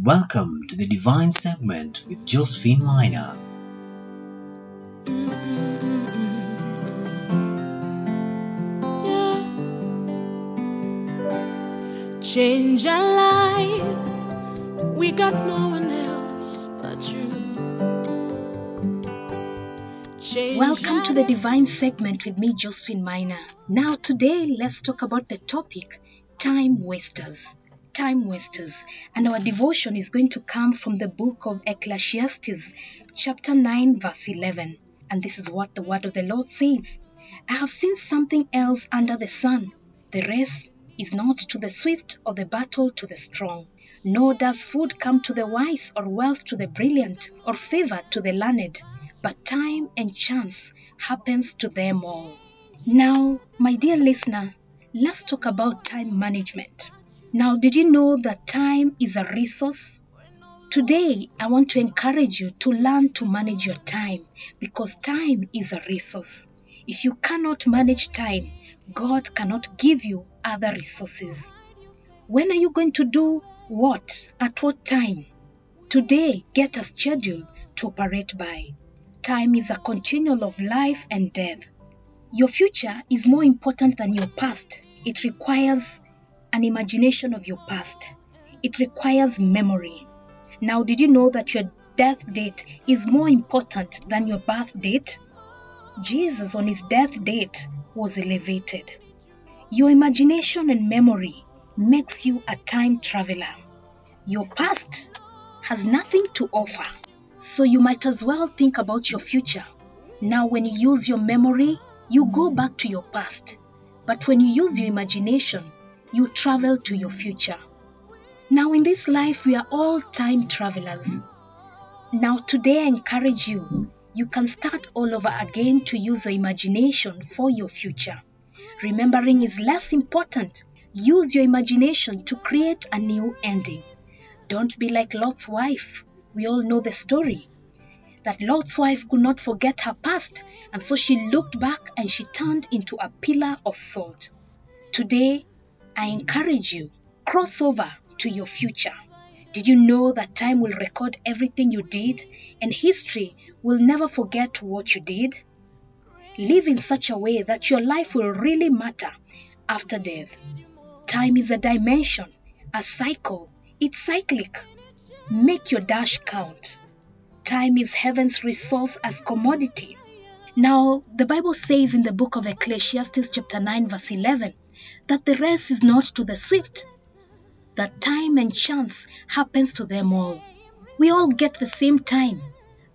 Welcome to the Divine Segment with Josephine Miner. Change our lives. We got no one else but you. Change Welcome to the Divine Segment with me, Josephine Miner. Now, today, let's talk about the topic time wasters. Time wasters. And our devotion is going to come from the book of Ecclesiastes, chapter 9, verse 11. And this is what the word of the Lord says I have seen something else under the sun. The race is not to the swift or the battle to the strong. Nor does food come to the wise, or wealth to the brilliant, or favor to the learned, but time and chance happens to them all. Now, my dear listener, let's talk about time management. Now, did you know that time is a resource? Today, I want to encourage you to learn to manage your time because time is a resource. If you cannot manage time, God cannot give you other resources. When are you going to do what? At what time? Today, get a schedule to operate by. Time is a continual of life and death. Your future is more important than your past. It requires an imagination of your past. It requires memory. Now, did you know that your death date is more important than your birth date? Jesus, on his death date, was elevated. Your imagination and memory makes you a time traveler. Your past has nothing to offer, so you might as well think about your future. Now, when you use your memory, you go back to your past, but when you use your imagination, you travel to your future. Now, in this life, we are all time travelers. Now, today, I encourage you, you can start all over again to use your imagination for your future. Remembering is less important. Use your imagination to create a new ending. Don't be like Lot's wife. We all know the story. That Lot's wife could not forget her past, and so she looked back and she turned into a pillar of salt. Today, I encourage you, cross over to your future. Did you know that time will record everything you did and history will never forget what you did? Live in such a way that your life will really matter after death. Time is a dimension, a cycle, it's cyclic. Make your dash count. Time is heaven's resource as commodity. Now, the Bible says in the book of Ecclesiastes, chapter 9, verse 11, that the race is not to the swift, that time and chance happens to them all. We all get the same time,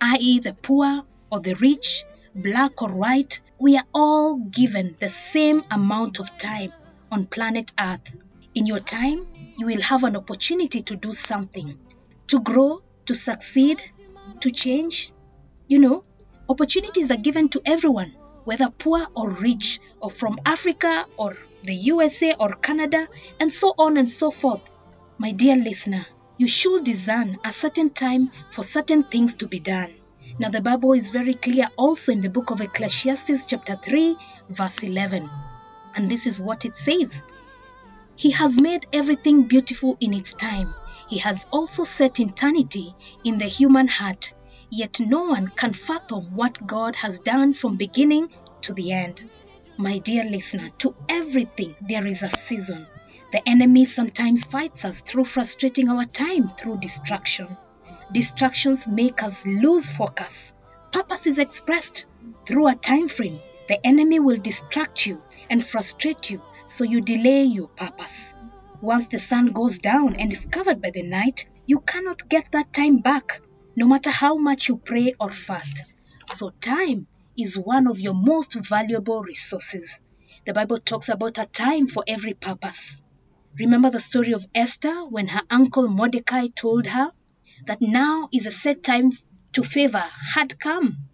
i.e., the poor or the rich, black or white, we are all given the same amount of time on planet Earth. In your time, you will have an opportunity to do something, to grow, to succeed, to change. You know, opportunities are given to everyone, whether poor or rich, or from Africa or the USA or Canada, and so on and so forth. My dear listener, you should discern a certain time for certain things to be done. Now, the Bible is very clear also in the book of Ecclesiastes, chapter 3, verse 11. And this is what it says He has made everything beautiful in its time. He has also set eternity in the human heart. Yet no one can fathom what God has done from beginning to the end. My dear listener, to everything there is a season. The enemy sometimes fights us through frustrating our time through distraction. Distractions make us lose focus. Purpose is expressed through a time frame. The enemy will distract you and frustrate you so you delay your purpose. Once the sun goes down and is covered by the night, you cannot get that time back, no matter how much you pray or fast. So, time is one of your most valuable resources. The Bible talks about a time for every purpose. Remember the story of Esther when her uncle Mordecai told her that now is a set time to favor had come.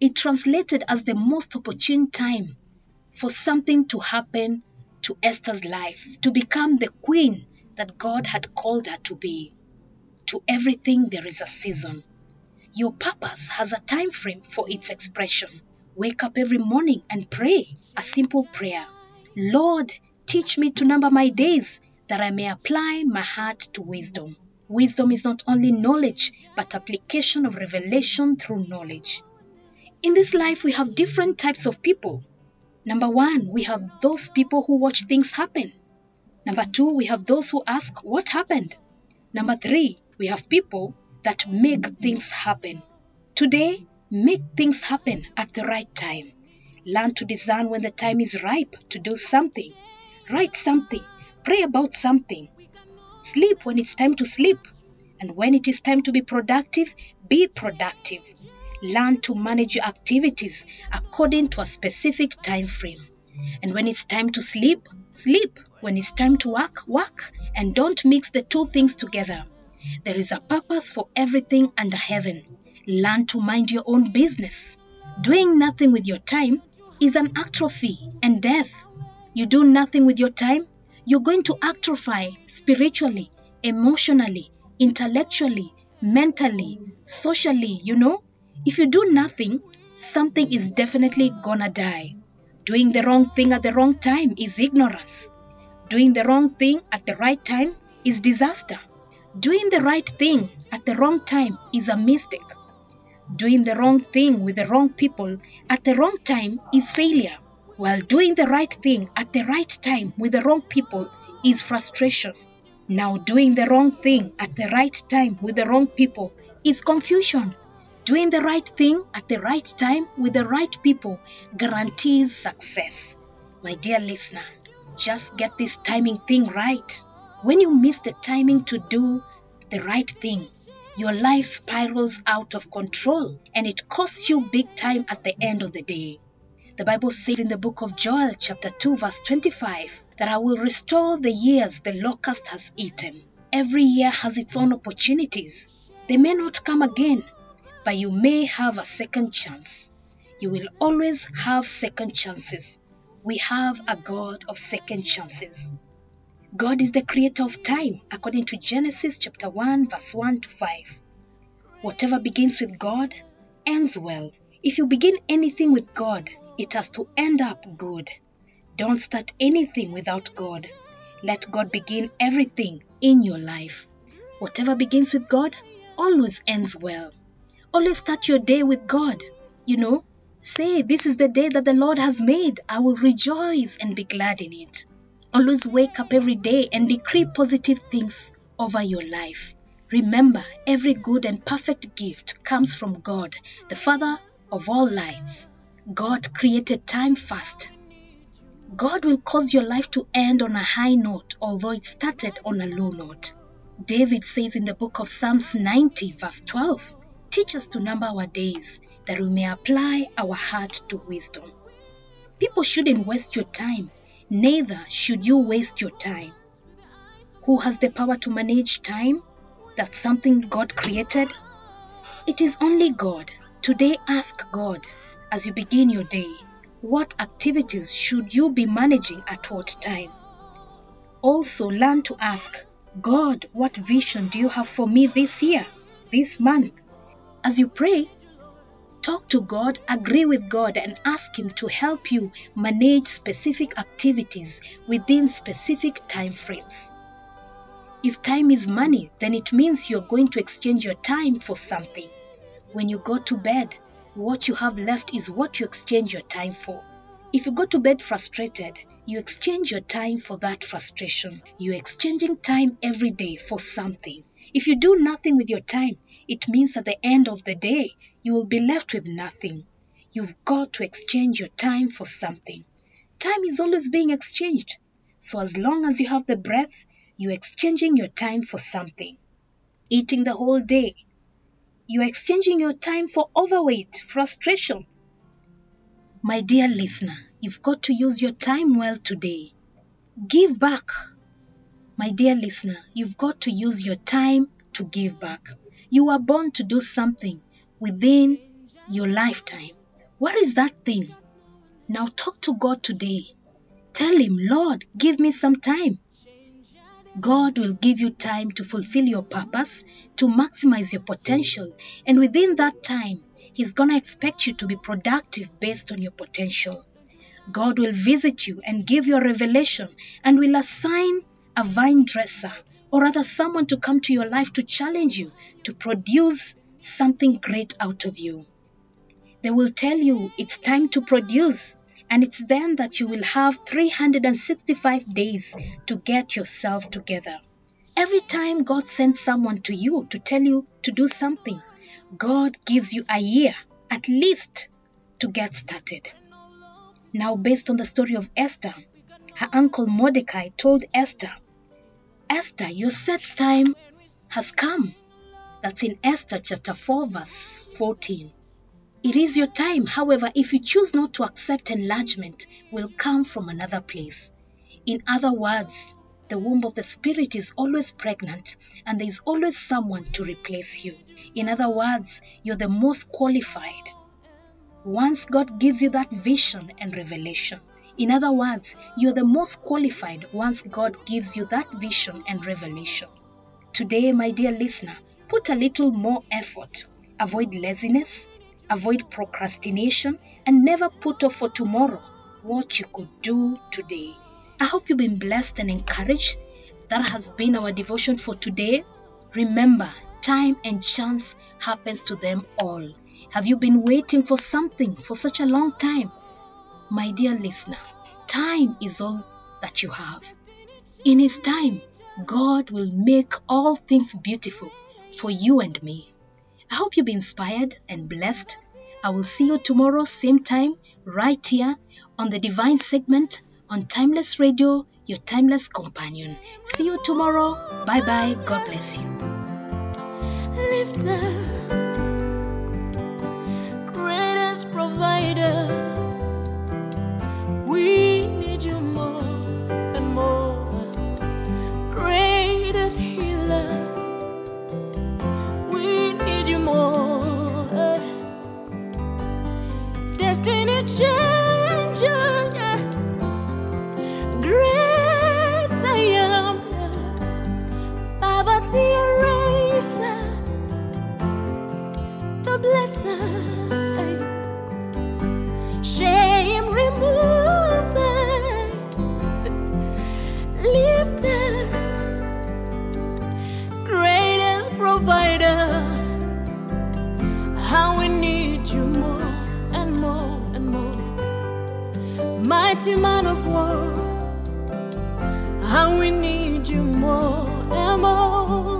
It translated as the most opportune time for something to happen to Esther's life, to become the queen that God had called her to be. To everything there is a season. Your purpose has a time frame for its expression. Wake up every morning and pray a simple prayer. Lord, teach me to number my days that I may apply my heart to wisdom. Wisdom is not only knowledge, but application of revelation through knowledge. In this life, we have different types of people. Number one, we have those people who watch things happen. Number two, we have those who ask, What happened? Number three, we have people that make things happen. Today, make things happen at the right time. Learn to discern when the time is ripe to do something. Write something. Pray about something. Sleep when it's time to sleep. And when it is time to be productive, be productive. Learn to manage your activities according to a specific time frame. And when it's time to sleep, sleep. When it's time to work, work. And don't mix the two things together. There is a purpose for everything under heaven. Learn to mind your own business. Doing nothing with your time is an atrophy and death. You do nothing with your time, you're going to atrophy spiritually, emotionally, intellectually, mentally, socially, you know? If you do nothing, something is definitely gonna die. Doing the wrong thing at the wrong time is ignorance. Doing the wrong thing at the right time is disaster. Doing the right thing at the wrong time is a mistake. Doing the wrong thing with the wrong people at the wrong time is failure, while doing the right thing at the right time with the wrong people is frustration. Now, doing the wrong thing at the right time with the wrong people is confusion. Doing the right thing at the right time with the right people guarantees success. My dear listener, just get this timing thing right. When you miss the timing to do the right thing, your life spirals out of control and it costs you big time at the end of the day. The Bible says in the book of Joel, chapter 2, verse 25, that I will restore the years the locust has eaten. Every year has its own opportunities. They may not come again, but you may have a second chance. You will always have second chances. We have a God of second chances. God is the creator of time, according to Genesis chapter 1, verse 1 to 5. Whatever begins with God ends well. If you begin anything with God, it has to end up good. Don't start anything without God. Let God begin everything in your life. Whatever begins with God always ends well. Always start your day with God. You know, say, This is the day that the Lord has made. I will rejoice and be glad in it. Always wake up every day and decree positive things over your life. Remember, every good and perfect gift comes from God, the Father of all lights. God created time first. God will cause your life to end on a high note, although it started on a low note. David says in the book of Psalms 90, verse 12, Teach us to number our days, that we may apply our heart to wisdom. People shouldn't waste your time neither should you waste your time. Who has the power to manage time? That's something God created. It is only God. Today, ask God as you begin your day what activities should you be managing at what time? Also, learn to ask God, what vision do you have for me this year, this month? As you pray, talk to God, agree with God, and ask Him to help you manage specific activities within specific time frames. If time is money, then it means you're going to exchange your time for something. When you go to bed, what you have left is what you exchange your time for. If you go to bed frustrated, you exchange your time for that frustration. You're exchanging time every day for something. If you do nothing with your time, it means at the end of the day, you will be left with nothing. You've got to exchange your time for something. Time is always being exchanged. So as long as you have the breath, you're exchanging your time for something. Eating the whole day, you're exchanging your time for overweight, frustration. My dear listener, you've got to use your time well today. Give back. My dear listener, you've got to use your time to give back. You are born to do something within your lifetime. What is that thing? Now talk to God today. Tell Him, Lord, give me some time. God will give you time to fulfill your purpose, to maximize your potential, and within that time, He's gonna expect you to be productive based on your potential. God will visit you and give you a revelation and will assign a vine dresser or rather someone to come to your life to challenge you, to produce something great out of you. They will tell you it's time to produce, and it's then that you will have 365 days to get yourself together. Every time God sends someone to you to tell you to do something, God gives you a year at least to get started. Now, based on the story of Esther, her uncle Mordecai told Esther, Esther, your set time has come. That's in Esther chapter 4, verse 14. It is your time. However, if you choose not to accept enlargement, will come from another place. In other words, the womb of the spirit is always pregnant and there is always someone to replace you. In other words, you're the most qualified. Once God gives you that vision and revelation. In other words, you're the most qualified once God gives you that vision and revelation. Today, my dear listener, put a little more effort. Avoid laziness, avoid procrastination, and never put off for tomorrow what you could do today. I hope you've been blessed and encouraged. That has been our devotion for today. Remember, time and chance happens to them all. Have you been waiting for something for such a long time? My dear listener, time is all that you have. In His time, God will make all things beautiful for you and me. I hope you'll be inspired and blessed. I will see you tomorrow, same time, right here on the Divine segment on Timeless Radio, your timeless companion. See you tomorrow. Bye bye. God bless you. Eraser the blesser. Shame remover, lifter, greatest provider. How we need you more and more and more. Mighty man of war, how we need you more and more.